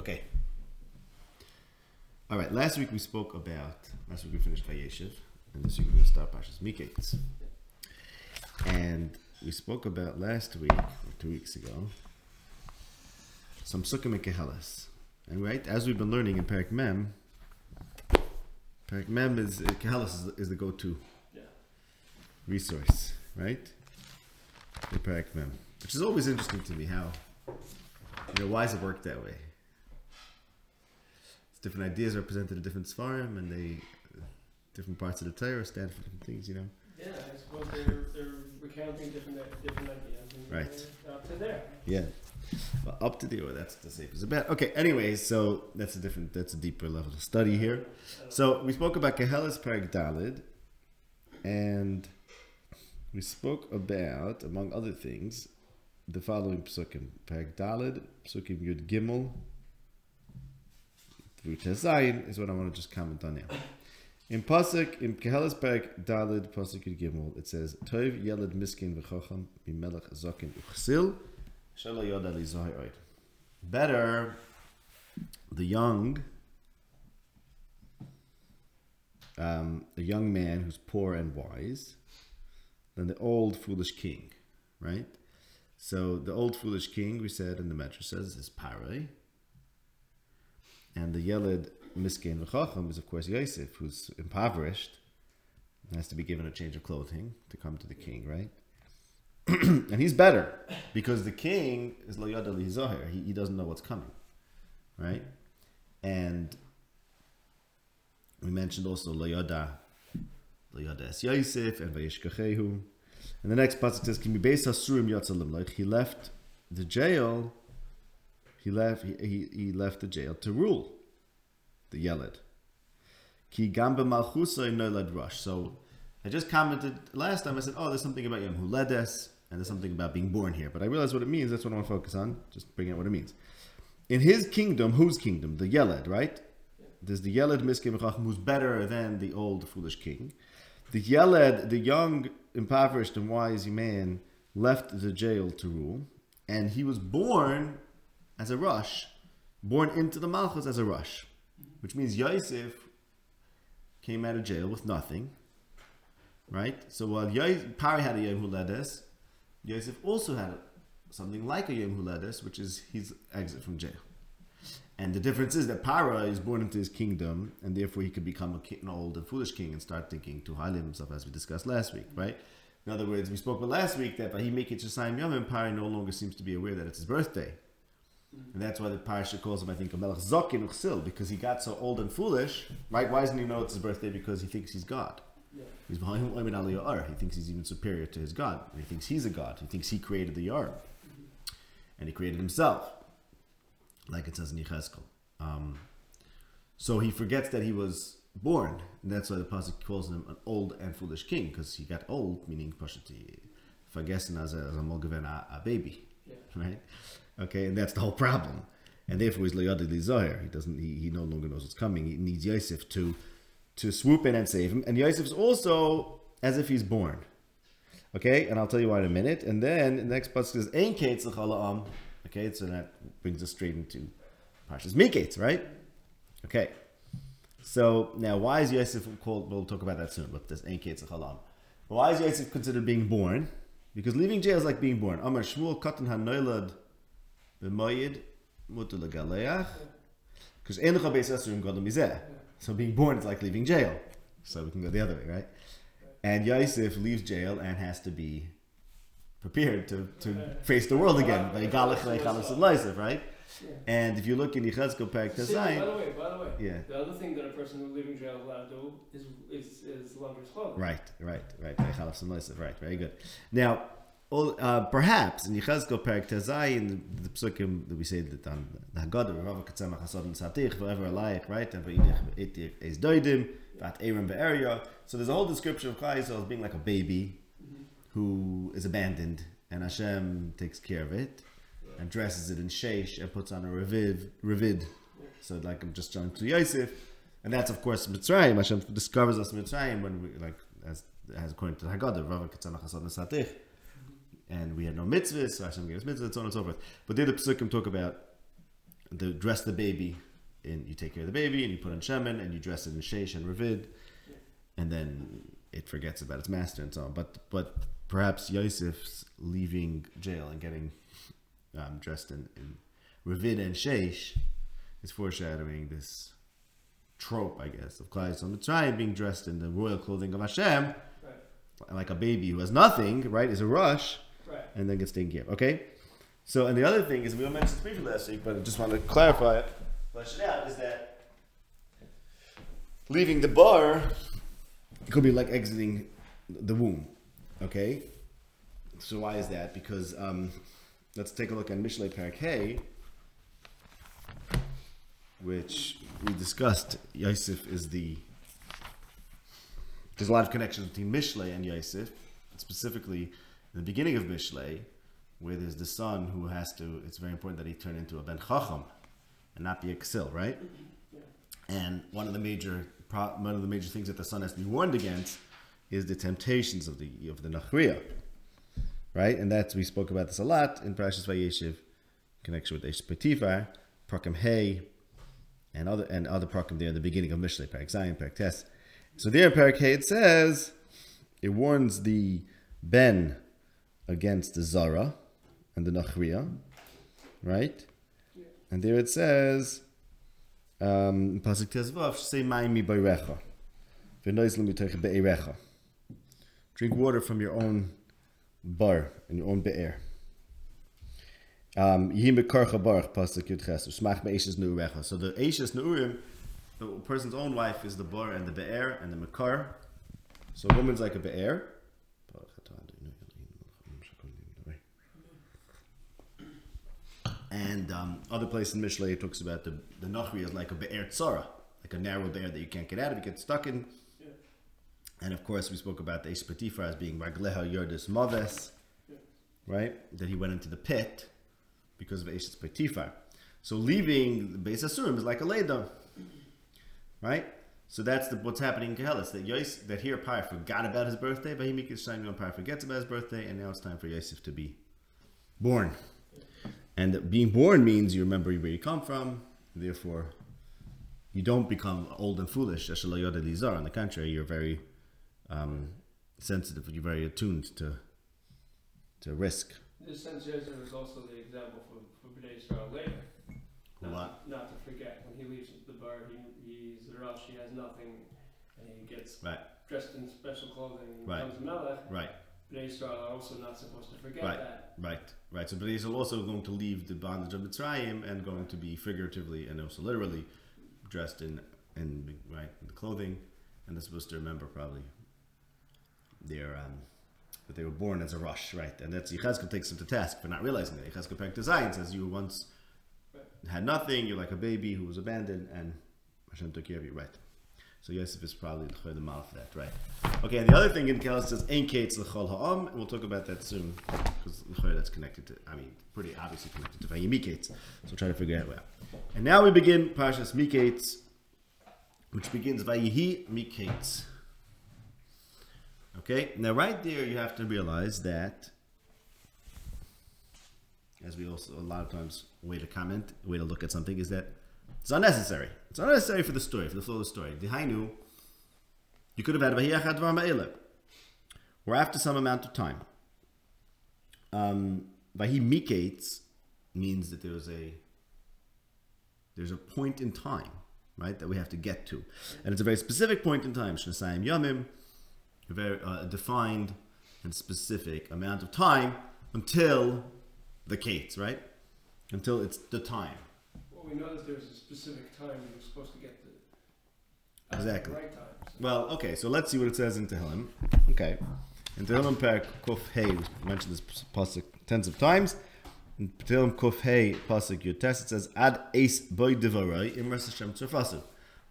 Okay. All right. Last week we spoke about. Last week we finished Vayeshev, and this week we're going to start Pashas Miketz. And we spoke about last week, or two weeks ago, some Sukkim and Kehelas. And right, as we've been learning in Parak Mem, Parak Mem is Kehelas is, is the go-to Yeah. resource, right? The Parak Mem, which is always interesting to me. How, you know, why does it work that way? Different ideas are presented in different svarim, and they different parts of the Torah stand for different things. You know, Yeah, I suppose they're, they're recounting different different ideas. And Right. Up to there. yeah. Well, up to the or that's the safest bet. Okay. Anyways, so that's a different, that's a deeper level of study here. So we spoke about Kehelas Parak Dalid, and we spoke about, among other things, the following psukim: Parak Dalid, psukim Yud Gimel through Tezayin is what I want to just comment on now. In pasuk in Kehelas Parak Dalid pasuk Yud Gimel, it says Tov Yelad Miskin v'Chacham Bimelech Zakin Uchsil Shelo Yoda Li Zohar Oid." Better the young um, a young man who's poor and wise than the old foolish king, right? So the old foolish king, we said in the Medrash says, is Parai. And the Yelid Miskin V'chacham is, of course, Yosef, who's impoverished has to be given a change of clothing to come to the king, right? and he's better because the king is Lo Li He, he doesn't know what's coming, right? And we mentioned also Lo Yada, Lo Yada Es Yosef and Vayishkachehu. And the next passage says, "Kimi beis hasurim yatzalim he left the jail. He left. He, he, left the jail to rule the Yeled. Ki gamba malchusa noilad rush. So I just commented last time. I said, "Oh, there's something about Yom Huledes, and there's something about being born here." But I realized what it means. That's what I want to focus on. Just bring out what it means. In his kingdom, whose kingdom? The Yeled, right? There's the Yeled Miskin Chacham, who's better than the old foolish king. The Yeled, the young, impoverished and wise man, left the jail to rule, and he was born as a rush, born into the Malchus as a rush, which means Yosef came out of jail with nothing, right? So while Yo- Pari had a Yom Huledes, Yosef also had something like a Yom Huledes, which is his exit from jail. And the difference is that Para is born into his kingdom, and therefore he could become an old and foolish king and start thinking too highly of himself, as we discussed last week, right? In other words, we spoke about last week that by he make it Shasayim Yom, and Para no longer seems to be aware that it's his birthday. And that's why the parasha calls him, I think, a melech zakin uchsil, because he got so old and foolish, right? Why doesn't he know it's his birthday? Because he thinks he's God. Yeah. He's behind Oimin Aliyah He thinks he's even superior to his God. He thinks he's a God. He thinks he created the Yar. And he created himself, like it says in Yechezkel. Um, so he forgets that he was born. And that's why the Pasuk calls him an old and foolish king, because he got old, meaning Pashati, vergessen as a, as a a, a baby. Yeah. Right? Okay, and that's the whole problem. And therefore he's Loyad Zohar. He doesn't he, he no longer knows what's coming. He needs Yosef to to swoop in and save him. And Yosef's also as if he's born. Okay, and I'll tell you why in a minute. And then the next passage says Ein Am. Okay, so that brings us straight into Parshas Miketz, right? Okay. So now why is Yosef called we'll talk about that soon, but this Ein Am. Why is Yosef considered being born? Because leaving jail is like being born. Amar Shmuel Katan HaNoilad Mutu L'Galeach. Because Ein Lecha Beis Asurim Gadol Mizeh. So being born is like leaving jail. So we can go the other way, right? And Yosef leaves jail and has to be prepared to, to face the world again. Like Galach Lechalas and Yosef, right? And if you look in Yechezkel Parak See, by the way, by the way, Yeah. the other thing that a person who's leaving jail is allowed to do is is, is clothes. Right, right, right. Lechalas and Yosef, right, very good. Now, uh, perhaps in Yechezkel Parak Tezayin, the psukim that we say that on the Haggadah, Rav Katzemach Hasod and Satich, forever alike, right? And V'idich Etir Eis Doidim, Vat Aaron Be'eria. So there's a whole description of Klal Yisrael as being like a baby who is abandoned, and Hashem takes care of it and dresses it in sheish and puts on a reviv, revid. So like I'm just joined to Yosef, and that's of course Mitzrayim. Hashem discovers us Mitzrayim when we like as as according to the Haggadah, Rav Katzanach Hasad Nesatich, and we had no mitzvahs, so Hashem gave us mitzvahs, so on and so forth. But there the Pesukim talk about the dress the baby, and you take care of the baby, and you put on shemen, and you dress it in sheish and ravid, and then it forgets about its master and so on. But but perhaps Yosef's leaving jail and getting um, dressed in, in ravid and sheish is foreshadowing this trope, I guess, of Klal Yisrael Mitzrayim being dressed in the royal clothing of Hashem, Right. like a baby who has nothing, right? Is a rush Right. and then gets taken care of. Okay? So, and the other thing is, we mentioned this briefly last week, but I just want to clarify it, flesh it out, is that leaving the bar it could be like exiting the womb. Okay? So, why is that? Because um, let's take a look at Mishlei Parak Hey, which we discussed. Yosef is the. There's a lot of connections between Mishlei and Yosef, specifically the beginning of Mishlei, where there's the son who has to. It's very important that he turn into a ben chacham, and not be a ksil, right? And one of the major one of the major things that the son has to be warned against is the temptations of the of the nachriya, right? And that's we spoke about this a lot in Parashas Vayeshev, in connection with Eish Potiphar, Prakim Hey, and other and other Prakim there in the beginning of Mishlei, Parak Zion, Parak Tes. So there in Parak Hey it says it warns the ben against the zara and the nachriya, right? And there it says, um, pasuk tezvav say ma'imi bayrecha, v'noizlim b'toich be'erecha. Drink water from your own bar and your own be'er. Um, Yihim bekarcha barach pasuk yud ches u'smach be'eshes nu'urecha. So the eshes nu'urim, the person's own wife is the bar and the be'er and the makar. So a woman's like a be'er. And um, other place in Mishlei it talks about the the Nachri is like a be'er tzara, like a narrow bear that you can't get out of, you get stuck in. Yeah. And of course, we spoke about the Potiphar as being Ragleha Yordis Maves, right? That he went into the pit because of Potiphar. So leaving the Beis Asurim is like a Leda, right? So that's the, what's happening in Kehelis, that Yos, that here Par forgot about his birthday, but he makes Shine Par forgets about his birthday, and now it's time for Yosef to be born. And being born means you remember where you come from, therefore you don't become old and foolish. On the contrary, you're very um, sensitive, you're very attuned to to risk. This sense is also the example for, for Bnei Israel later. Not, What? not to forget, when he leaves the bar, he, he's rush, he has nothing, and he gets Right, dressed in special clothing and Right. becomes Melech. right, Israel are also not supposed to forget Right. that. right, right. So, but he's also going to leave the bondage of Mitzrayim and going to be figuratively and also literally dressed in, in right, in the clothing, and they're supposed to remember probably their um, that they were born as a rush, right? And that's Yechezkel takes him to task for not realizing that. Yechezkel Perek Tezayin says you once had nothing, you're like a baby who was abandoned, and Hashem took care of you, right? So Yosef is probably the the model for that, right? Okay, and the other thing in Kelis says Ein Kates L'chol Ha'am, and we'll talk about that soon because that's connected to, I mean, pretty obviously connected to Vayim. So we'll try to figure out where. And now we begin Parshas Mikates, which begins Vayihi Mikates. Okay, now right there you have to realize that, as we also a lot of times way to comment, way to look at something is that it's unnecessary. It's unnecessary for the story, for the flow of the story. The Hainu, you could have had Dvar Ma'ele, or after some amount of time. Um, Vahi Mikates means that there's a there's a point in time, right, that we have to get to, and it's a very specific point in time. Shnasayim Yamim, a very uh, defined and specific amount of time until the Kates, right? Until it's the time. Well, we know that there's a specific time you're supposed to get the, uh, Exactly. the right time. So Well, okay, so let's see what it says in Tehillim. Okay. In Tehillim Perek Kuf Hey, we mentioned this pasuk tens of times. In Tehillim Kuf Hey, pasuk Yotes, it says, Ad Eis Boy Devarai Imras Hashem Tzarfasu.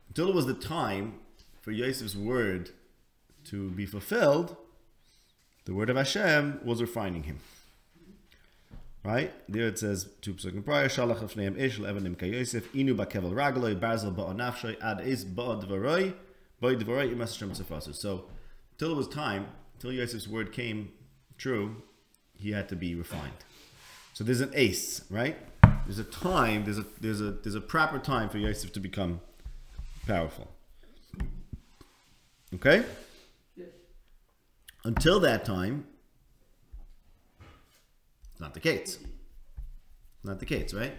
Until it was the time for Yosef's word to be fulfilled, the word of Hashem was refining him. Right? There it says, two psukim prior, Shalach Afneim Ish, Levanim Kayosef, Inu Bakevel Ragloi, Barzel Ba'a Nafshay, Ad Eis Ba'a Devarai, Boy Devarai Imras Hashem Tzarfasu. So, till it was time, till Yosef's word came true, he had to be refined. So there's an ace, right? There's a time. There's a there's a there's a proper time for Yosef to become powerful. Okay. Yes. Until that time, not the case. Not the case, right?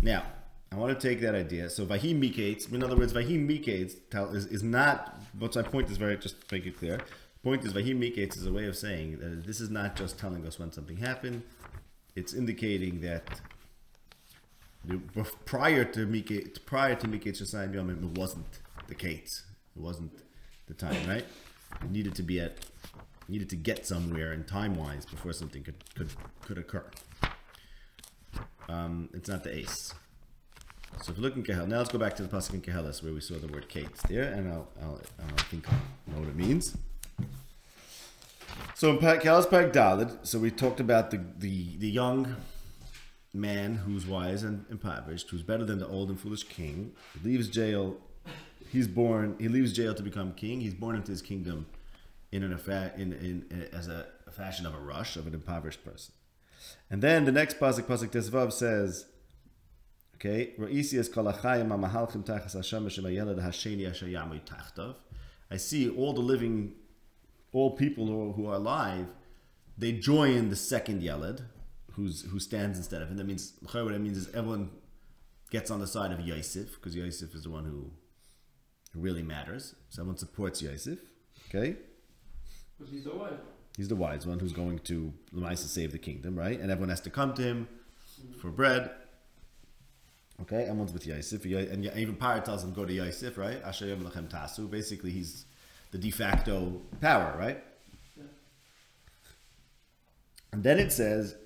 Now, I want to take that idea. So Vahim Mikates, in other words, Vahim Mikates is, is not what's my point is very just to make it clear. Point is Vahim Mikates is a way of saying that this is not just telling us when something happened, it's indicating that prior to Mikates prior to Mikates Shasayim it wasn't the case. It wasn't the time, right? It needed to be at needed to get somewhere and time wise before something could could could occur. Um, it's not the ace. So if you look in Kehel, now let's go back to the pasuk in Kehelis where we saw the word Kate there, and I'll, I'll, I'll think I know what it means. So in Kehelis Parak Dalid, so we talked about the, the, the young man who's wise and impoverished, who's better than the old and foolish king, leaves jail. He's born. He leaves jail to become king. He's born into his kingdom in an affa- in, in, in as a, fashion of a rush of an impoverished person. And then the next pasuk, pasuk Tesvav says, okay. I see all the living, all people who, who are alive, they join the second yeled, who's who stands instead of him. That means what that means is everyone gets on the side of Yosef because Yosef is the one who really matters. Someone supports Yosef. Okay. Because he's the one. He's the wise one who's going to Lamaisa save the kingdom, right? And everyone has to come to him for bread. Okay, everyone's with Yosef. And even Pirate tells him, go to Yosef, right? Asher Yom Lechem Tasu. Basically, he's the de facto power, right? Yeah. And then it says,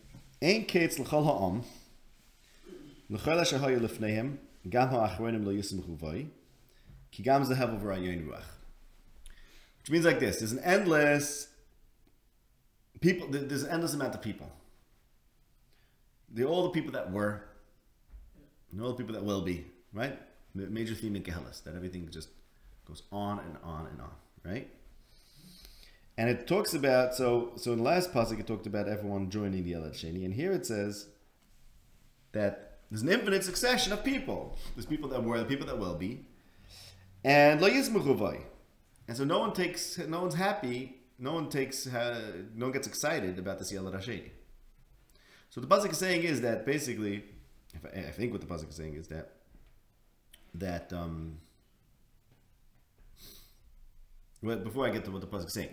Ein kates l'chol ha'am, l'chol asher ha'yu lefnehem, gam ha'achronim lo yisimchu v'ay, ki gam zehev v'rayon ruach. Which means like this, there's an endless people there's an endless amount of people. They're all the people that were and all the people that will be right? The major theme in Gehelis that everything just goes on and on and on right? And it talks about so so in the last pasuk it talked about everyone joining the Elad Sheni and here it says that there's an infinite succession of people. There's people that were the people that will be. And lo yismuchu vay. And so no one takes no one's happy no one takes uh, no one gets excited about this Yelad Hasheni. So the pasuk is saying is that basically, if I, I think what the pasuk is saying is that that um. Well, before I get to what the pasuk is saying,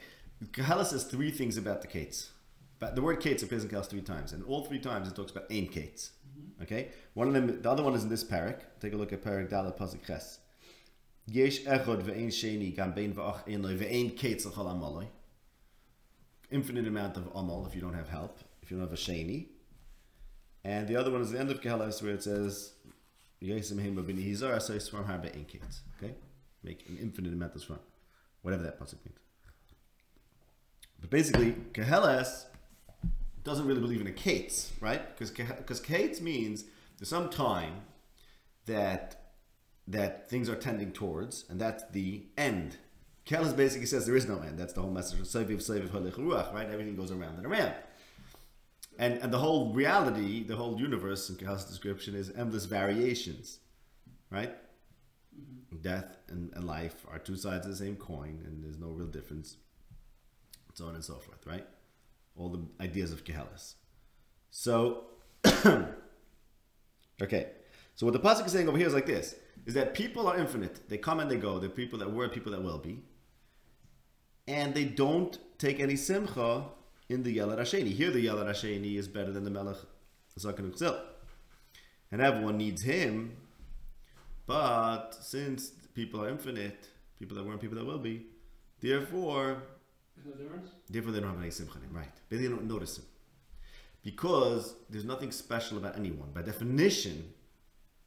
Kahala says three things about the kates. But the word kates appears in Kahala three times, and all three times it talks about ain kates. Okay, one of them, the other one is in this parak. Take a look at parak Dalet pasuk Ches. Infinite amount of amal if you don't have help, if you don't have a sheni. And the other one is the end of Kehalas where it says, Yesim him b'bini hizar asay. Okay? Make an infinite amount of swarm. Whatever that means. But basically, Kehelas doesn't really believe in a kates, right? Because because kates means there's some time that that things are tending towards, and that's the end. Kehelas basically says there is no end. That's the whole message of Seviv Halich Ruach, right? Everything goes around and around. And, and the whole reality, the whole universe in Kehelas' description is endless variations, right? Mm-hmm. Death and, and life are two sides of the same coin, and there's no real difference, so on and so forth, right? All the ideas of Kehelas. So, okay. So what the pasuk is saying over here is like this: is that people are infinite. They come and they go. They're people that were, people that will be, and they don't take any simcha in the Yelad Hasheni. Here, the Yelad Hasheni is better than the Melech Zaken Uchzil, and everyone needs him. But since people are infinite, people that weren't, people that will be, therefore, no difference. therefore they don't have any simcha in him, right? But they don't notice him because there's nothing special about anyone. By definition,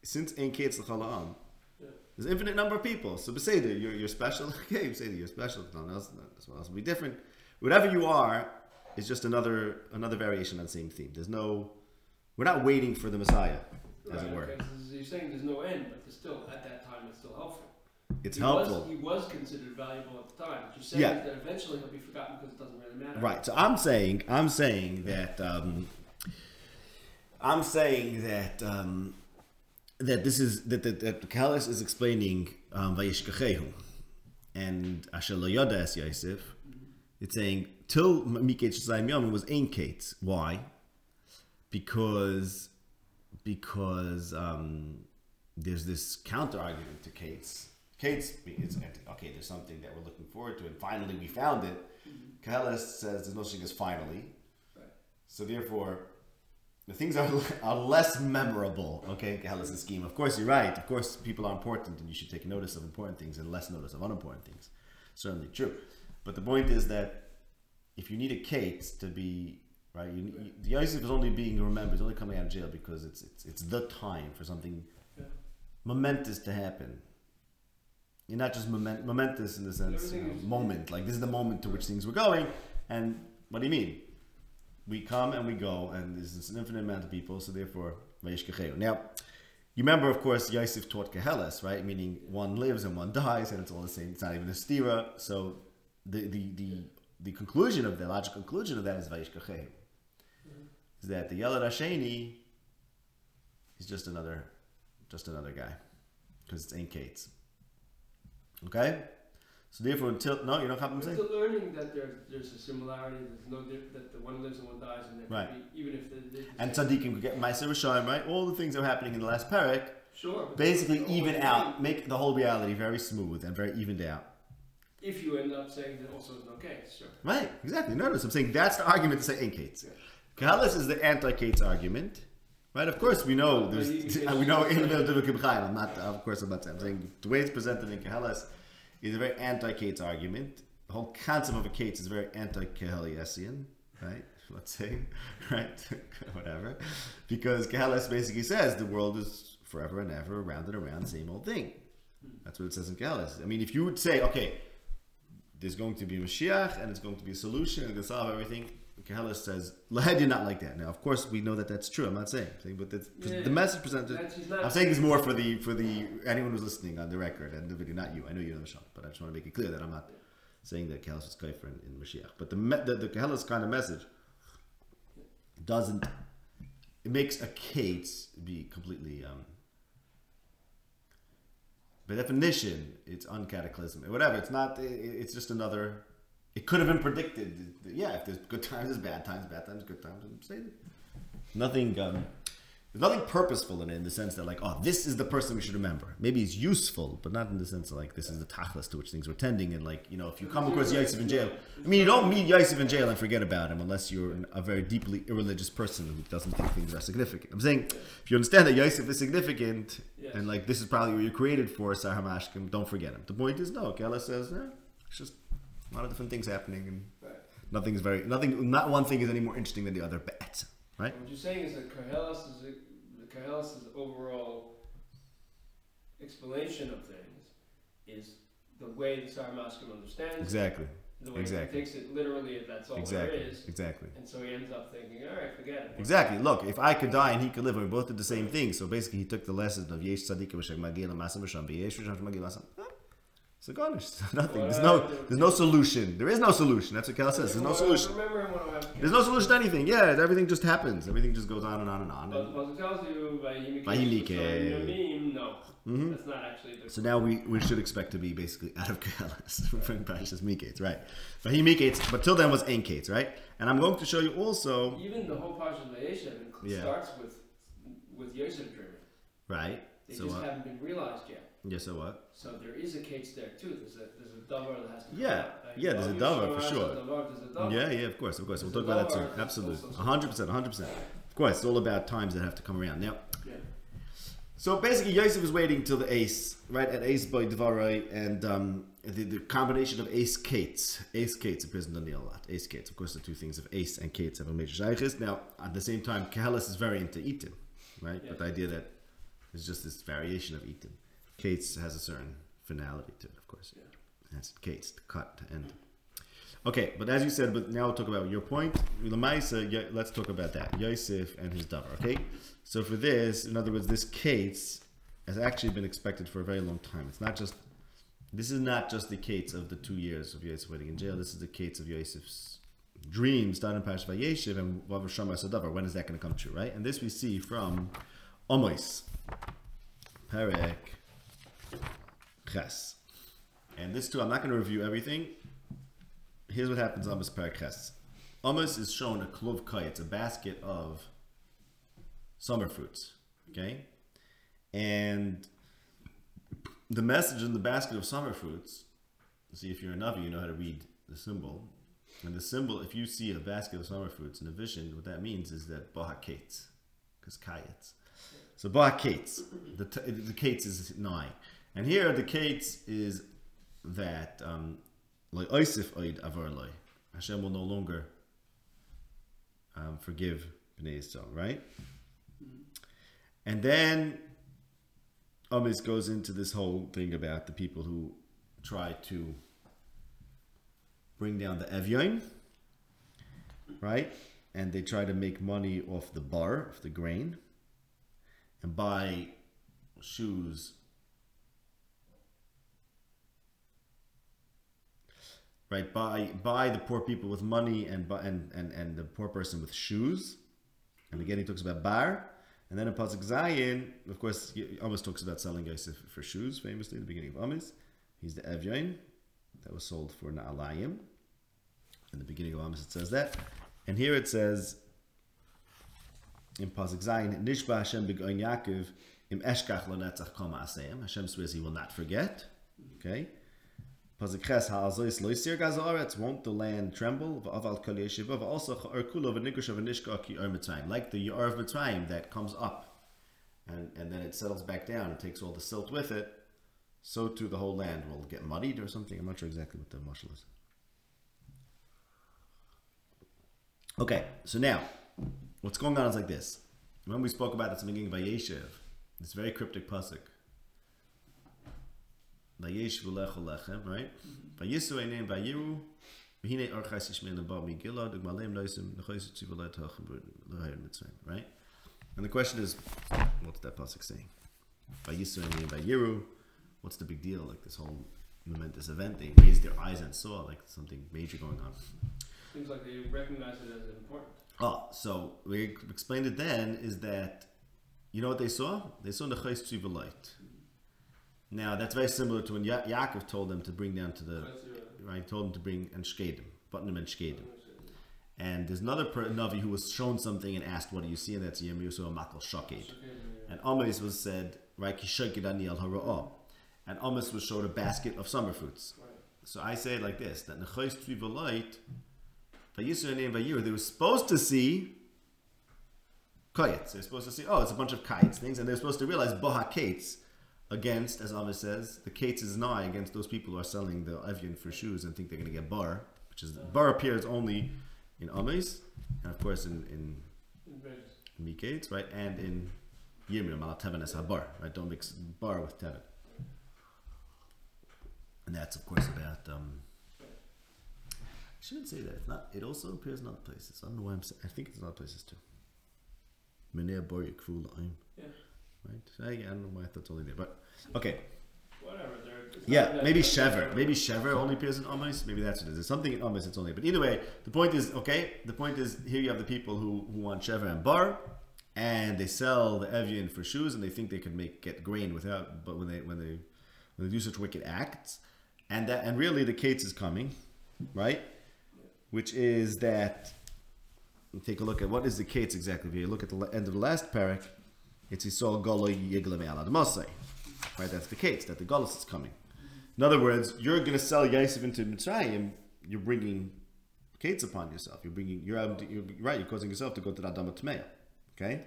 since Ein Ketz L'Chalam, Yeah. there's infinite number of people. So Beseder, you're, you're special. Okay, Beseder, you're special. No else, someone else will be different. Whatever you are is just another another variation on the same theme. There's no, we're not waiting for the Messiah, as Right, it were. okay, so you're saying there's no end, but there's still, at that time, it's still helpful. It's he helpful. Was, he was considered valuable at the time. You're saying Yeah. that eventually he'll be forgotten because it doesn't really matter. Right. So I'm saying, I'm saying that um, I'm saying that um, that this is that that, that Kalis is explaining um, Vayishkachehu and Asher lo Yoda es Yosef. It's saying till Miketz Shazayim Yom was Ein Kates. Why? Because because um, there's this counter argument to Kates. Kates is okay. There's something that we're looking forward to, and finally we found it. Kalis says there's no such thing as finally. Right. So therefore, the things are, are less memorable. Okay, Kalis' scheme. Of course, you're right. Of course, people are important, and you should take notice of important things and less notice of unimportant things. Certainly true. But the point is that if you need a Kate to be right, you, you, the Yosef is only being remembered, is only coming out of jail because it's it's it's the time for something Yeah. momentous to happen. You're not just moment, momentous in the sense you know, moment. Like this is the moment to which things were going. And what do you mean? We come and we go, and there's this infinite amount of people. So therefore, Now, you remember, of course, Yosef taught Keheles, right? Meaning one lives and one dies, and it's all the same. It's not even a stira. So the the the, the conclusion of the logical conclusion of that is Vayish Kecheu. Mm-hmm. Is that the Yelad Hasheni is just another, just another guy, because it's Ain Kates. Okay, so therefore, until no, you I'm We're saying. still learning that there's there's a similarity. There's no that the one lives and one dies, and that Right. be, even if the, the, the And Tzaddikim could get Ma'aser Rishayim, right? All the things that are happening in the last parak sure, basically even out, make the whole reality very smooth and very evened out. If you end up saying that also is no case, sure. Right, exactly. Notice I'm saying that's the argument to say in Kates. Yeah. Kahalis is the anti-Kates argument. Right, of course we know there's we know in the middle of I'm not of course I'm not saying, I'm saying the way it's presented in Kahalis is a very anti-Kates argument. The whole concept of a Kates is very anti-Kahaliasian, right? Let's say, right? Whatever. Because Kahalis basically says the world is forever and ever round and around, same old thing. That's what it says in Kahalis. I mean, if you would say, okay, there's going to be a Mashiach and it's going to be a solution and it's going to solve everything. Kehelis says, Lahad did not like that. Now, of course, we know that that's true. I'm not saying, but it's, Yeah, the message presented. That's, he's not, I'm saying this more for the for the anyone who's listening on the record and the video, not you. I know you're in the shop, but I just want to make it clear that I'm not saying that Kehelis is kaifer in, in Mashiach. But the the, the Kehelis kind of message doesn't. It makes a case be completely. Um, by definition, it's uncataclysmic. Whatever. It's not. it- It's just another. It could have been predicted. Yeah, if there's good times, there's bad times. Bad times, good times. I'm saying nothing. Um, there's nothing purposeful in it in the sense that like, oh, this is the person we should remember. Maybe it's useful, but not in the sense of like this is the tachlis to which things were tending. And like, you know, if you come across Yosef in jail, I mean, you don't meet Yosef in jail and forget about him unless you're a very deeply irreligious person who doesn't think things are significant. I'm saying if you understand that Yosef is significant and like this is probably what you're created for, Sar Hamashkim, don't forget him. The point is, no, Kela says, eh, it's just a lot of different things happening and right. nothing's very, nothing, not one thing is any more interesting than the other, but, right? What you're saying is that Koheles is a, the Koheles' overall explanation of things is the way the Saramaskim understands Exactly, it, the way exactly. he takes it literally if that's all exactly, there is. exactly. And so he ends up thinking, all right, forget it. Exactly. Look, if I could die and he could live, and we both did the same thing. So basically, he took the lesson of Yesh Tzaddik V'Shek Magil Masam V'Sham V'Yesh V'Sham Magil Masam. So garnish. Nothing. There's no. There's no solution. There is no solution. That's what Kel says. There's no solution. Remember him when I was There's no solution to anything. Yeah, everything just happens. Everything just goes on and on and on. But, but it tells you by no. Mhm. That's not actually the So now we, we should expect to be basically out of Kalas from Parashas Mikates, right? But he Mikates, but till then was Enkates, right? And I'm going to show you also, Even the whole of Yeah. starts with with Yosef dreaming. right? They So just what? haven't been realized yet. Yeah, so what? So there is a case there too. There's a there's a davar that has to Yeah. out. Like, Yeah, there's a davar, for sure. there's davar. Yeah, yeah, of course, of course. We'll talk about that soon. Absolutely. 100%, 100%. Of course, it's all about times that have to come around. Now, Yeah. So basically, Yosef is waiting till the ace, right? At ace by Devarai, and um, the, the combination of ace Kates. Ace Kates appears in Daniel a lot. Ace Kates. Of course, the two things of ace and Kates have a major shaykhis. Now, at the same time, Kehelis is very into Eaton, right? Yeah. But the idea that there's just this variation of Eaton. Kates has a certain finality to it, of course. Yeah. That's Kates, the cut to end. Okay, but as you said, but now we'll talk about your point. Lamaisa, let's talk about that. Yosef and his davar, okay? So for this, in other words, this case has actually been expected for a very long time. It's not just, this is not just the case of the two years of Yosef waiting in jail. This is the case of Yosef's dreams done in Parash Vayeshev and Vav Shama Sadavar. When is that going to come true, right? And this we see from Omois, Perek Ches. And this too, I'm not going to review everything. Here's what happens Amos Perek Ches. Amos is shown a klov kai. It's a basket of summer fruits. Okay? And the message in the basket of summer fruits, see if you're a Navi, you know how to read the symbol. And the symbol, if you see a basket of summer fruits in a vision, what that means is that Baha Kates, because Kayets. So Baha Kates, the, t- the Kates is nigh. And here the Kates is that, um, like Isif Oid Avarloi, Hashem will no longer um, forgive Bnei Yisrael, right? And then Amos goes into this whole thing about the people who try to bring down the Evyon, right? And they try to make money off the bar, of the grain, and buy shoes. Right, buy buy the poor people with money and and, and and the poor person with shoes, and again he talks about bar, and then in Pasuk Zayin, of course, Amos talks about selling Yosef for shoes, famously, the beginning of Amos. He's the Evyon that was sold for Na'alayim. In the beginning of Amos, it says that. And here it says, in Pasuk Zayin, Nishba Hashem b'goyin Yaakov im eshkach kama asayim. Hashem swears he will not forget. Okay? Pasuk ha'azois lo yisir gazaretz, won't the land tremble? V'aval kol yeshiva, v'also cha'ar kulo v'nikush v'nishka ki ar Mitzrayim. Like the Yar of Mitzrayim that comes up and, and then it settles back down and takes all the silt with it, so too the whole land will get muddied or something. I'm not sure exactly what the mashal is. Okay, so now, what's going on is like this. When we spoke about this in the beginning of Vayeshev, this very cryptic pasuk. Vayesh v'lecho lechem, right? Mm-hmm. Vayisu einein vayiru, v'hinei orchais yishmein abba migilad, ugmalem noisim, nechois yitzu v'leit hachem v'leher mitzrayim, right? And the question is, what's that pasuk saying? Vayisu einein vayiru, what's the big deal? Like this whole momentous event, they raised their eyes and saw like something major going on. Seems like they recognize it as important. Oh, so we explained it then is that you know what they saw? They saw the Tziva light. Now that's very similar to when ya- Yaakov told them to bring down to the right. Told them to bring and shkedim, button them and shkedim. And there's another per- Navi who was shown something and asked, "What do you see?" And that's Yirmiyahu so Makal Shaked. And Amos was said, "Right, Kishaked Daniel Hara'ah." And Amos was showed a basket of summer fruits. So I say it like this: that Nechayis Tziva light, Vayisra name Vayir, they were supposed to see kites. They're supposed to see, oh, it's a bunch of kites things, and they're supposed to realize Baha Kates against, as Amos says, the Kates is nigh against those people who are selling the Evian for shoes and think they're going to get bar, which is bar appears only in Amos, and of course in in, In. Mikates, right, and in Yirmiyah Malat Teven as bar, right? Don't mix bar with Teven. And that's of course about um, I shouldn't say that. It's not. It also appears in other places. I don't know why I'm. Saying, I think it's in other places too. Menea bar yakful la'im. Yeah. Right. I, I don't know why I thought it's only there, but okay. Whatever. Yeah, maybe Shever. Maybe Shever only appears in Amos. Maybe that's what it is. There's something in Amos that's only. But either way, the point is okay. The point is here you have the people who, who want Shever and Bar, and they sell the Evian for shoes, and they think they can make get grain without. But when they when they when they do such wicked acts, and that and really the Kates is coming, right? Which is that. Take a look at what is the Kates exactly. If you look at the end of the last parak, it's Yisol Golo Alad Masay. Right, that's the case, that the Golos is coming. In other words, you're going to sell Yosef into Mitzrayim, you're bringing Kates upon yourself. You're bringing, you're, out, you're right, you're causing yourself to go to the Adama Tmeya. Okay?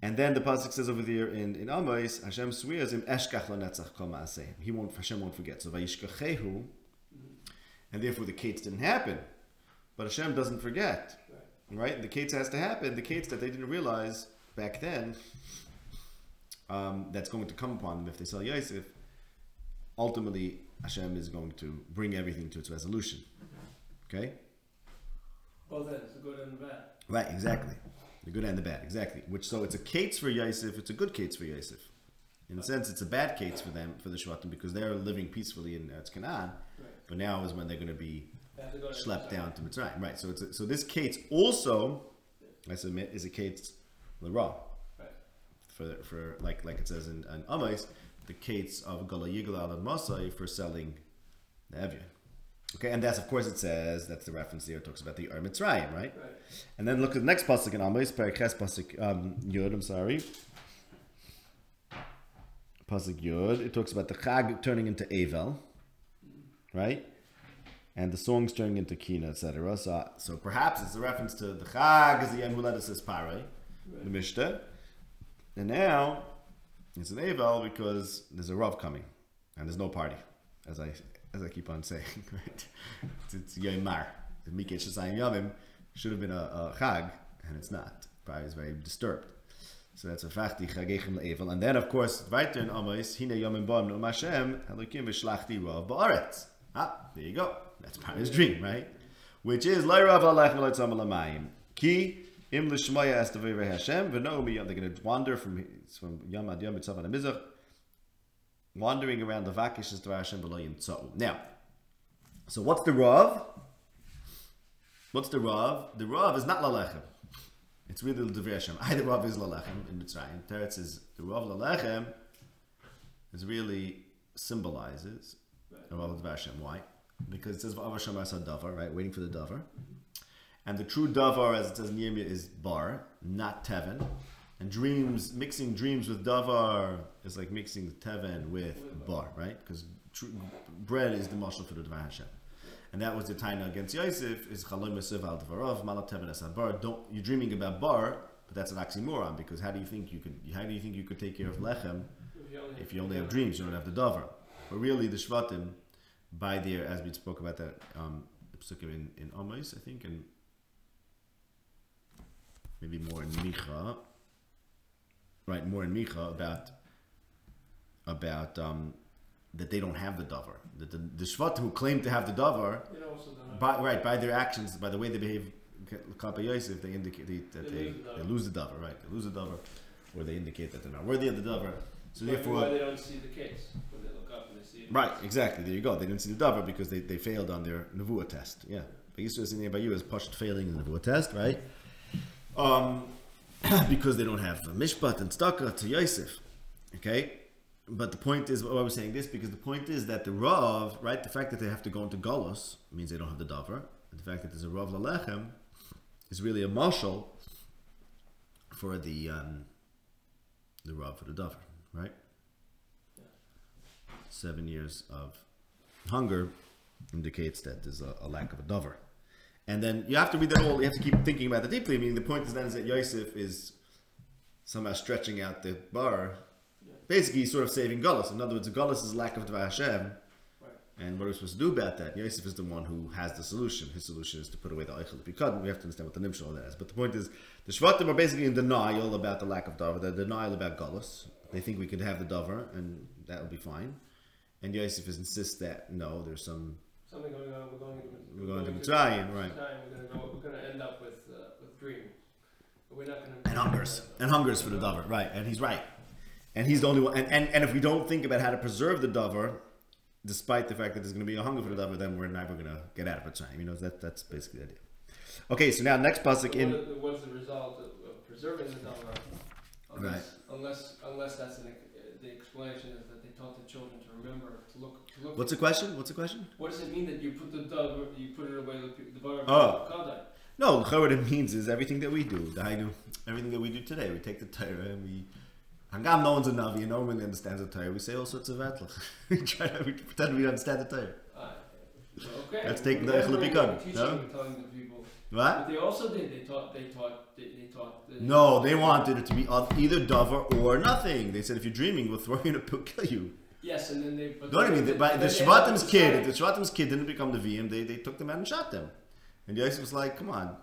And then the Pasuk says over there in, in Amos, Hashem swears, Im eshkach lenetzach kol. He won't, Hashem won't forget. So vayishkachehu, and therefore the Kates didn't happen. But Hashem doesn't forget. Right? The Kates has to happen. The Kates that they didn't realize back then, um, that's going to come upon them if they sell Yosef, ultimately Hashem is going to bring everything to its resolution. Okay? Both ends, the good and the bad. Right, exactly. The good and the bad, exactly. Which so it's a Kates for Yosef, it's a good Kates for Yosef. In a sense, it's a bad Kates for them, for the Shvatim, because they're living peacefully in Eretz Canaan, Right. but now is when they're going to be go schlepped down to Mitzrayim. Right. So it's a, so this kates also, I submit, is a kates l'ra. Right. For for like like it says in, in Amais, the kates of Yigal al Masai for selling the Evian. Okay, and that's of course it says that's the reference there. It talks about the Ur Mitzrayim, right? Right. And then look at the next pasuk in Amais, Periches pasuk um, Yud. I'm sorry. Pasuk Yud. It talks about the Chag turning into Avel, right? And the songs turning into Kina, etc. So, so perhaps it's a reference to the Chag is the Yem who led us as Pare, the Mishnah. And now it's an Avel because there's a Rav coming and there's no party, as I as I keep on saying. Right? It's, it's Yom Mar. The Miketz Shasayim Yomim should have been a, a Chag, and it's not. Probably is very disturbed. So that's a fachti chagechem le'evel. And then, of course, weiter in Amos, hine yomim bam no Hashem, elokim v'shlachti rav ba'aretz. Ah, there you go. That's part of his dream, right? Which is, lai rav alech v'lai tzam alamayim. Ki, im l'shmoya es tevei Hashem, v'no mi, they're going to wander from, from yom ad yom mitzav and wandering around the vakish is Hashem v'lo yimtzau. Now, so what's the rav? What's the rav? The rav is not lalechem. It's really the Devrei Hashem. Either Rav is Lalechem in Mitzrayim. Teretz is the Rav Lalechem is really symbolizes the Rav Devrei Hashem. Why? Because it says V'av Hashem Davar, right? Waiting for the Davar. And the true Davar, as it says in Yirmiyah, is Bar, not Teven. And dreams, mixing dreams with Davar is like mixing Teven with Bar, right? Because bread is the muscle for the Devrei Hashem. And that was the taina against Yosef is Chalom Yosef al Dvarov Malat Teven Es Bar. Don't you're dreaming about bar, but that's an oxymoron because how do you think you could how do you think you could take care of lechem If you only, have dreams, you don't have the davar. But really, the shvatim by there, as we spoke about that um, in in Amos, I think, and maybe more in Micha, right? More in Micha about about um, that they don't have the davar. That the, the shvatim who claim to have the davar, you know, also don't by, right, by their actions, by the way they behave, Yosef, they indicate they, that They they, lose the they lose the davar, right? They lose the davar, or they indicate that they're not worthy of the davar. So be therefore, why they don't see the case when they look up and they see it. Right, exactly. There you go. They didn't see the davar because they, they failed on their nevuah test. Yeah, but Yisrael is by you is pushed failing in the nevuah test, right? Um, because they don't have mishpat and staka to Yosef. Okay, but the point is, why we're saying this because the point is that the rav, right? The fact that they have to go into galus means they don't have the davar. The fact that there's a rav lalechem is really a marshal for the um, the rav for the davar, right? seven years of hunger indicates that there's a, a lack of a dover. And then you have to read that all, you have to keep thinking about it deeply. I mean, the point is then is that Yosef is somehow stretching out the bar. Basically, he's sort of saving Gullus. In other words, Gullus is lack of Dvar Hashem. Right. And what are we supposed to do about that? Yosef is the one who has the solution. His solution is to put away the Eichel. Couldn't, we have to understand what the Nimshal all that is. But the point is, the Shvatim are basically in denial about the lack of Dover. They're denial about Gullus. They think we could have the Dover, and that will be fine. And Yosef is insists that no, there's some Something going on. We're going. we're going to Mitzrayim, right? We're gonna go. We're gonna end up with uh, with dream. But we're not gonna. And hungers and hungers for the Dover, right? And he's right, and he's the only one. And, and, and if we don't think about how to preserve the Dover, despite the fact that there's going to be a hunger for the Dover, then we're never going to get out of Mitzrayim. You know that that's basically the idea. Okay, so now next pasuk in. What, what's the result of, of preserving the dollar? Unless, unless, unless that's an, uh, the explanation is they taught the children to remember to look. To look What's the question? What's the question? What does it mean that you put the dollar, you put it away the, the bar Oh. of Kadai? No, what it means is everything that we do, the Hainu, everything that we do today. We take the Torah and we. Hangam, no one's a Navi, no one really understands the Torah. We say all sorts of atlach. we try to we pretend we understand the Torah. Ah, okay. That's taking the Remember Echel when Bikon, Teaching no? And telling the people. What? But they also did. They taught. They taught. They, they taught. The, No, they wanted it to be either Dover or nothing. They said if you're dreaming, we'll throw you in a pit, kill you. Yes, and then they. But No, I mean, the, by, the they ended up Shvatim's kid, the Shvatim's kid didn't become the VM. They, they took them out and shot them. And the Yosef was like, "Come on,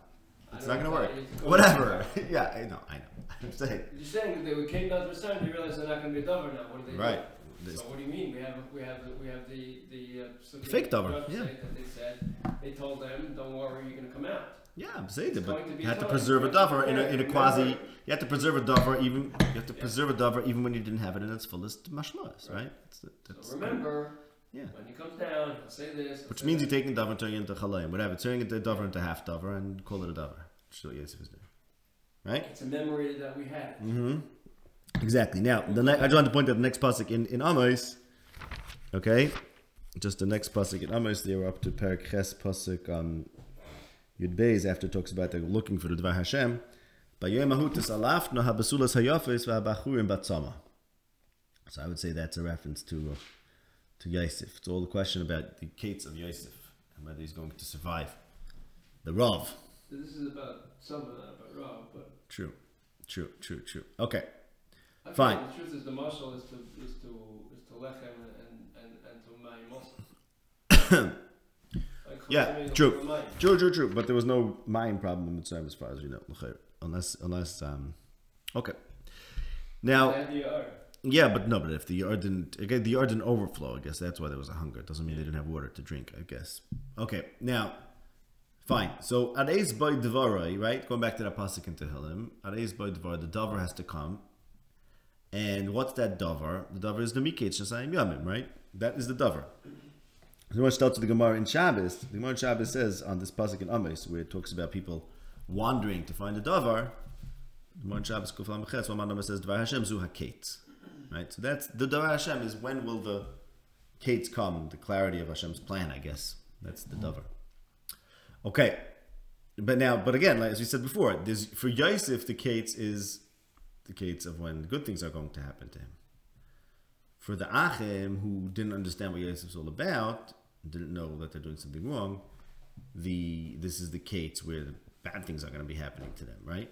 it's going to work. going Whatever." yeah, I know, I know. I'm saying, You're saying that they came down to the sun. They realized they're not going to be a dover now. What do they right? do? So what do you mean? We have we have we have the the uh, Fake dover, yeah. that they said they told them, "Don't worry, you're going to come out." Yeah, I'm saying It's it, but going to be you have to preserve a dover in a, in a quasi. You have to preserve a dover even. You have to preserve a dover even when you didn't have it in its fullest mashmas, right? That's, that's, So remember, Yeah. When he comes down, he'll say this. he'll Which say means that. you're taking davar and turning it into chalayim, whatever. Turning it to davar into half davar and call it a davar. Which is what Yosef is doing. Right? It's a memory that we had. Mm-hmm. Exactly. Now, the ne- I just want to point out the next pasuk in, in Amos. Okay? Just the next pasuk in Amos, they were up to Perak Ches pasuk on Yud Beis after it talks about they're looking for the Dvar Hashem. Bayom Ahutis alafno habasulas hayafis v'habachurim batzama. So I would say that's a reference to uh, to Yosef. It's all the question about the Kates of Yosef and whether he's going to survive. The Rav. So this is about someone, not about Rob, but True. True, true, true. Okay. I Fine. The truth is, the mashal is to is to is to lechem and and and to mayim also. Like, Yeah, true. True, true, true. But there was no mine problem in Mitzrayim as far as we know, unless unless um. Okay. Now, yeah, but no, but if the yard didn't again, the yard didn't overflow, I guess that's why there was a hunger. It doesn't mean they didn't have water to drink. I guess. Okay. Now, fine. So Adeis by Devarai, right? Going back to that pasuk in Tehillim, Adeis by Devar, the Dover has to come. And what's that Dover? The Dover is the Miketz Shasayim Yamim, right? That is the Dover. So much with the Gemara in Shabbos. The Gemara in Shabbos says on this pasuk in Amos, where it talks about people wandering to find the Dover. The Gemara in Shabbos Kufal Mechetz, one Manama says Dvar Hashem Zu HaKetz. Right? So that's the Dvar Hashem is when will the Kates come, the clarity of Hashem's plan, I guess. That's the Dover. Okay. But now, but again, like as we said before, for Yosef the Kates is the Kates of when good things are going to happen to him. For the Achim who didn't understand what Yosef's all about, didn't know that they're doing something wrong, the this is the Kates where the bad things are going to be happening to them, right?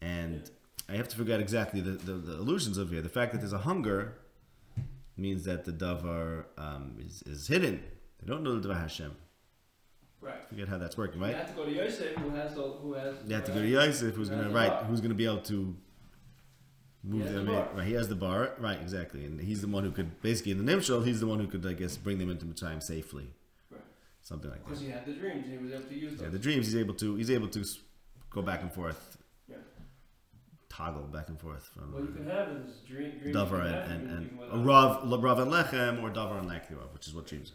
And I have to figure out exactly the, the, the illusions of here. The fact that there's a hunger means that the davar um, is, is hidden. They don't know the davar Hashem. Right. Forget how that's working, You right? have to go to Yosef, who has all, who has. They have to go to Yosef, who's has the right, who's gonna be able to move them. the in. Right, he has the bar, right? Exactly, and he's the one who could basically in the Nimshal, he's the one who could, I guess, bring them into Mitzrayim safely, Right. something like that. Because he had the dreams, and he was able to use them. Yeah, the dreams he's able to he's able to go back and forth, Yeah. toggle back and forth from What you can have is dream, you can and and, and a Rav Rav and Lechem or Davar and Lakli which is what dreams are.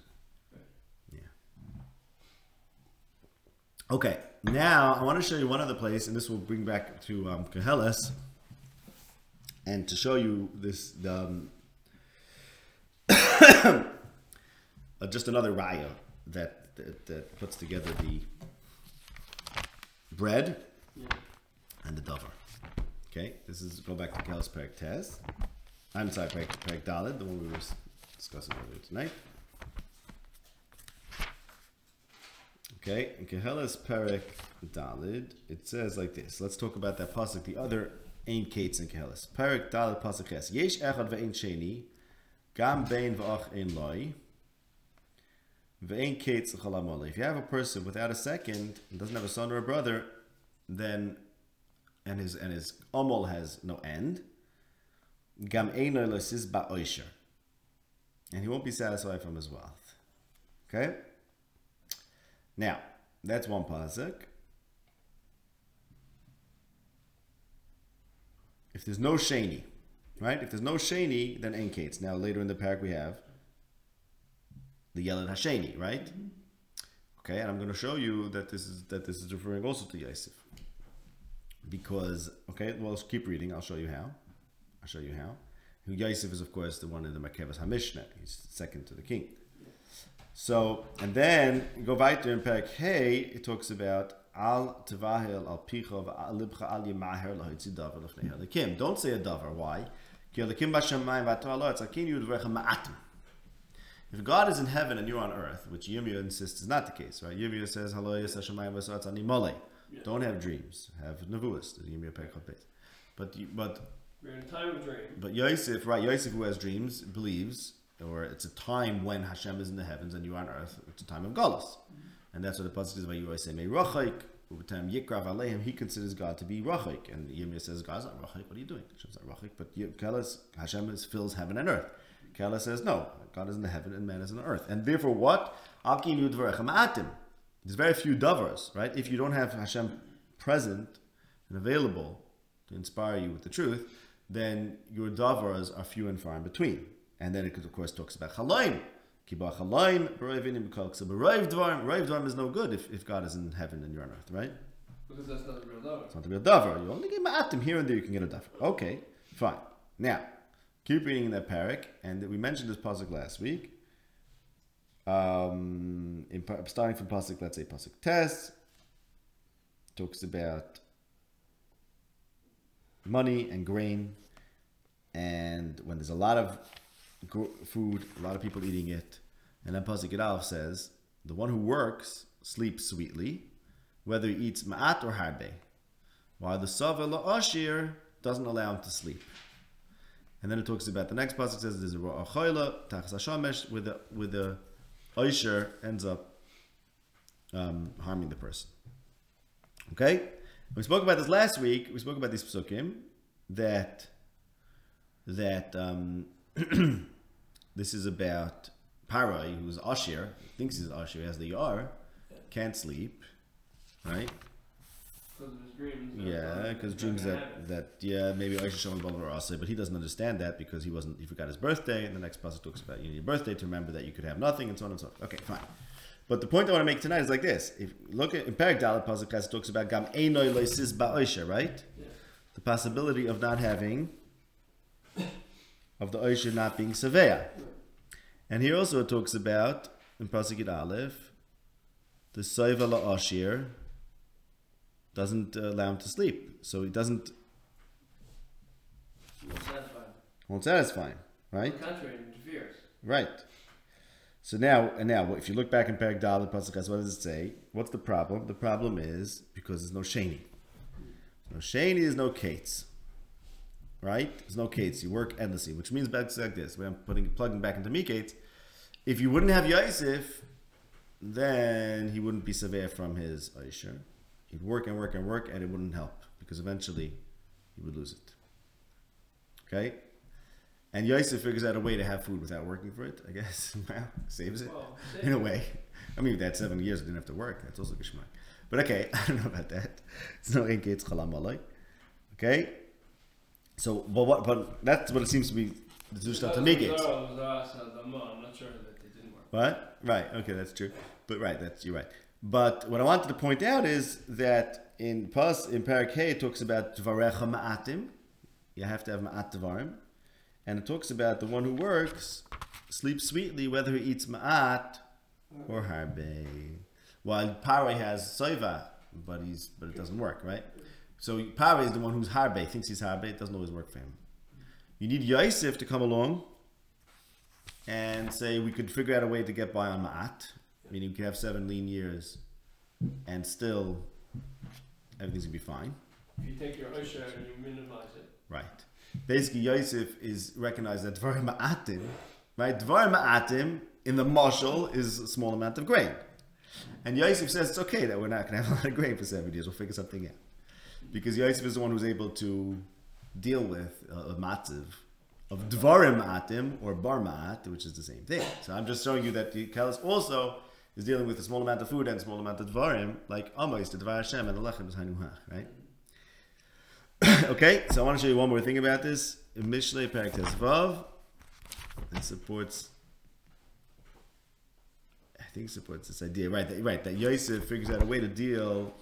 Okay, now I want to show you one other place, and this will bring back to um, Keheles, and to show you this the, um, uh, just another raya that, that that puts together the bread Yeah. and the dover. Okay, this is go back to Keheles Perik Tez. I'm sorry, Perik, Perik Dalid, the one we were discussing earlier tonight. Okay, in Keheles Perik Dalid, it says like this. Let's talk about that pasuk. The other Ein Kates in Keheles. Perik Dalid pasuk Ches. Yesh echad ve'ein sheni, gam bein v'ach ein loi, ve'ein Kates l'chol hamolei. If you have a person without a second, and doesn't have a son or a brother, then and his and his omol has no end. Gam eino lesis ba'oisher, and he won't be satisfied from his wealth. Okay. Now that's one pasuk. If there's no sheni, right? If there's no sheni, then enkates. Now later in the parak we have the yelad hasheni, right? Mm-hmm. Okay, and I'm going to show you that this is that this is referring also to Yosef because okay, well, let's keep reading. I'll show you how. I'll show you how. Yosef is, of course, the one in the Makevas Hamishna. He's second to the king. So, and then go weiter in Perek Hey, it talks about Al Tevahel Al Picha Al Libcha Al Yimaher Lahitzi Davar Lefnei Helikim. Don't say a Davar. Why? Ki Helikim Bashamayim V'Torah Lo Etzakin Yud V'Recha Ma'atim. If God is in heaven and you're on earth, which Yirmiyah insists is not the case, right? Yirmiyah says, "Halo Yis Hashemayim V'Satz Ani Molei." Don't have dreams. Have nevuas. The Yirmiyah Perek Beit. But you, but We're in a time of dream. but Yosef, right? Yosef, who has dreams, believes, or it's a time when Hashem is in the heavens and you are on earth. It's a time of galus, and that's what the pasuk is about. You always say, "May rachik." Over time, Yikrav Aleim, he considers God to be rachik, and Yirmiyah says, "God's not rachik. What are you doing? Hashem's not rachik." But Kelas, Hashem is, fills heaven and earth. Kala says, "No, God is in the heaven and man is on the earth." And therefore, what? Akin Yudvarechem Atim. There's very few davars, right? If you don't have Hashem present and available to inspire you with the truth, then your davars are few and far in between. And then it, of course, talks about chalaim. Kibach alayim, b'roiv inim b'kol. So b'roiv dvarim, roiv dvarim is no good if, if God is in heaven and you're on earth, right? Because that's not the real davar. It's not be a davar. You only get ma'atim here and there. You can get a davar. Okay, fine. Now, keep reading in that parak, and we mentioned this pasuk last week. Um, in, starting from pasuk, let's say pasuk test talks about money and grain, and when there's a lot of food, a lot of people eating it, and then pasuk Yudalef says, the one who works sleeps sweetly, whether he eats ma'at or harbe, while the sava la'ashir doesn't allow him to sleep. And then it talks about the next pasuk says there's a ra'achayla tachas hashamesh with the with the oisher ends up um, harming the person. Okay, we spoke about this last week. We spoke about these psukim that that um, this is about Parai, who's Ashir, thinks he's Ashir, has the Yar, can't sleep, right? Because of his dreams. Yeah, because dreams that, that yeah maybe Aisha Shalom Baal Asa, but he doesn't understand that because he wasn't he forgot his birthday, and the next passage talks about you need your birthday to remember that you could have nothing and so on and so forth. Okay, fine. But the point I want to make tonight is like this: if look at in Parak Dalet pasuk it talks about Gam Einoi Loisis Ba'Aisha, right? Yeah. The possibility of not having of the Aisha not being Savea. And here also it talks about in Yud Aleph the Soiva La'ashir doesn't allow him to sleep, so he doesn't won't satisfy him, right? Contrary, interferes. Right. So now, and now, if you look back in Perek Dalet Pasuk, what does it say? What's the problem? The problem is because there's no sheni. No sheni is no kates. Right? There's no kates. You work endlessly, which means back to like this. When I'm putting plugging back into me kates, if you wouldn't have Yosef, then he wouldn't be severe from his Aisha. He'd work and work and work, and it wouldn't help because eventually he would lose it. Okay? And Yosef figures out a way to have food without working for it, I guess. well, saves it Well, in a way. I mean, that seven years didn't have to work. That's also geschmack. But okay, I don't know about that. It's no it's chalam. Okay? So, but what, but that's what it seems to be the Zushta to make it. Sure that they didn't work. What? Right. Okay, that's true. But right, that's you're right. But what I wanted to point out is that in Pas in Parak it talks about dvarecha ma'atim. You have to have ma'at dvarim, and it talks about the one who works sleeps sweetly whether he eats ma'at or harbe. While Pare has soiva, but he's but it doesn't work, right? So Pare is the one who's harbe, thinks he's harbe. It doesn't always work for him. You need Yosef to come along and say we could figure out a way to get by on ma'at, meaning we could have seven lean years and still everything's gonna be fine. If you take your Usher and you minimize it, Right. Basically, Yosef is recognized that Dvar Ma'atim, right? Dvar Ma'atim in the mashal is a small amount of grain. And Yosef says it's okay that we're not going to have a lot of grain for seven years. We'll figure something out. Because Yosef is the one who's able to deal with uh, a, a matziv of Dvarim atim or Bar Ma'at, which is the same thing. So I'm just showing you that the Kalas also is dealing with a small amount of food and a small amount of Dvarim, like Amos, the Dvar Hashem, and the Lechem is Hanuhach, right? okay, so I want to show you one more thing about this. In Mishlei Perak Vav, it supports. I think supports this idea, right? That, right, that Yosef figures out a way to deal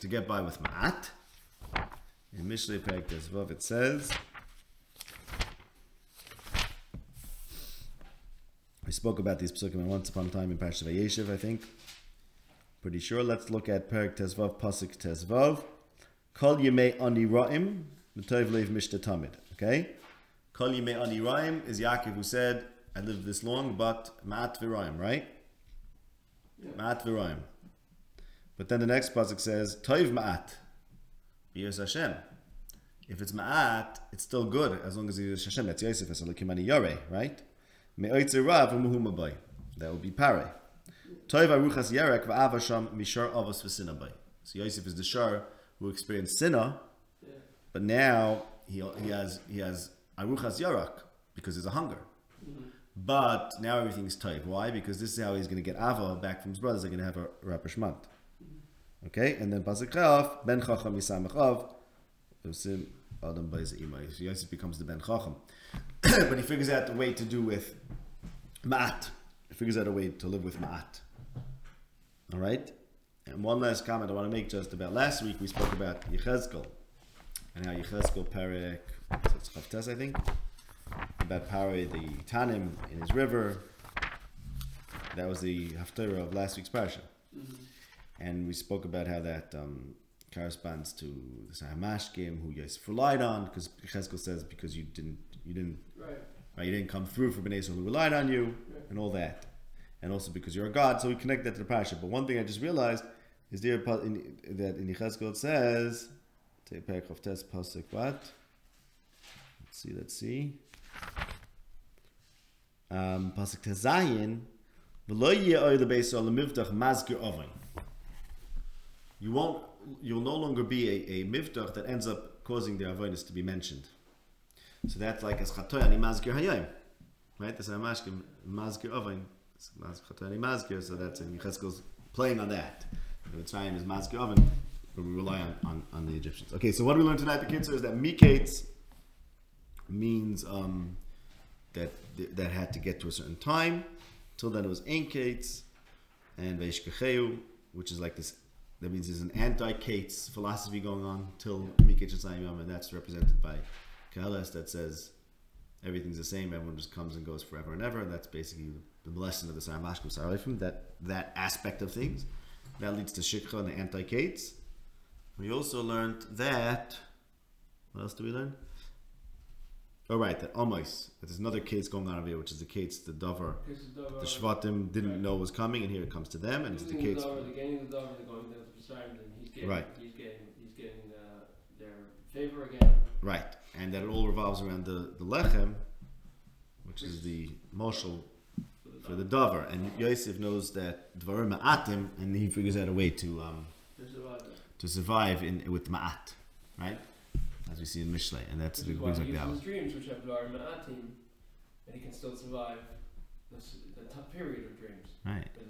to get by with Ma'at. In Mishlei Perak Vav, it says. We spoke about these psukim once upon a time in Parshat Vayeshev, I think. Pretty sure. Let's look at Perak Tezvav, Pasuk Tezvav. Kol Yemei Ani Ra'im, L'Tov Leiv Mishta Tamid. Okay? Kol Yemei Ani Ra'im is Yaakov who said, I lived this long, but Ma'at V'Ra'im, right? Yeah. Ma'at V'Ra'im. But then the next pasuk says, Toiv Ma'at, B'Yos Hashem. If it's Ma'at, it's still good as long as it's Hashem. That's Yosef, as Elokim Ani Yoreh, right? Me'oitzer Rav Umuhu Mabai. That would be Pare. Toiv Aruchas Yerek V'Avasham Mishar Avos V'Sinabai. So Yosef is the Shar who experienced Sinah, but now he, he has he has Aruchas Yarak because there's a hunger. But now everything's tight. Why? Because this is how he's going to get Ava back from his brothers. They're going to have a rapishmant. Okay, and then Pasuk Chaf, Ben Chacham Yisamach Av, Yosim Adam Baiz Imai. So Yosef becomes the Ben Chacham. but he figures out the way to do with Ma'at. He figures out a way to live with ma'at. All right. And one last comment I want to make just about last week we spoke about Yechezkel and how Yechezkel Perek, it's Chavtes, I think, about Pare the Tanim in his river. That was the Haftarah of last week's parsha. Mhm. And we spoke about how that um, corresponds to the Sahamashkim who Yosef relied on, because Yechezkel says because you didn't you didn't Right. right, you didn't come through for Bnei who relied on you, Right. and all that, and also because you're a god. So we connect that to the parasha. But one thing I just realized is there in, that in Yechezkel it says, take Perek of Tes pasuk what? Let's see, let's see. Um, pasuk Tezayin, v'lo yeh the beis al mivtach mazkir oven. You won't. You'll no longer be a, a mivtach that ends up causing the avonis to be mentioned. So that's like as chatoy ani mazkir hayom, right? That's a mashkim mazkir oven. It's Chatoy ani mazkir. So that's in Yechezkel's playing on that. The Mitzrayim is mazkir oven, but we rely on, on, on the Egyptians. Okay, so what we learn tonight, the kids, is that mikates means um, that that had to get to a certain time. Till then, it was enkates and veishkecheu, which is like this. That means there's an anti-kates philosophy going on till Mikach Yom, and that's represented by Kahalas that says everything's the same, everyone just comes and goes forever and ever. And that's basically the lesson of the Saramashkim Saralifim, that that aspect of things. That leads to Shikha and the anti-kates. We also learned that. What else do we learn? Oh, right, that Omos, that there's another case going on over here, which is the case the Dover, the the Shvatim didn't Right. know was coming, and here it comes to them, and it's the case. Dover, they're the Dover, they're going down to Mitzrayim, and he's getting, Right. he's getting, he's getting uh, their favor again. Right, and that it all revolves around the, the Lechem, which is the Moshel For the for the Dover. Dover, and Yosef knows that Dvarim Ma'atim, and he figures out a way to um, To survive it. to survive in with Ma'at, right? As we see in Mishlei, and that's Which the is why brings he like uses that. his dreams, which have Dvarim Ma'atim, and he can still survive the, s- the tough period of dreams. Right.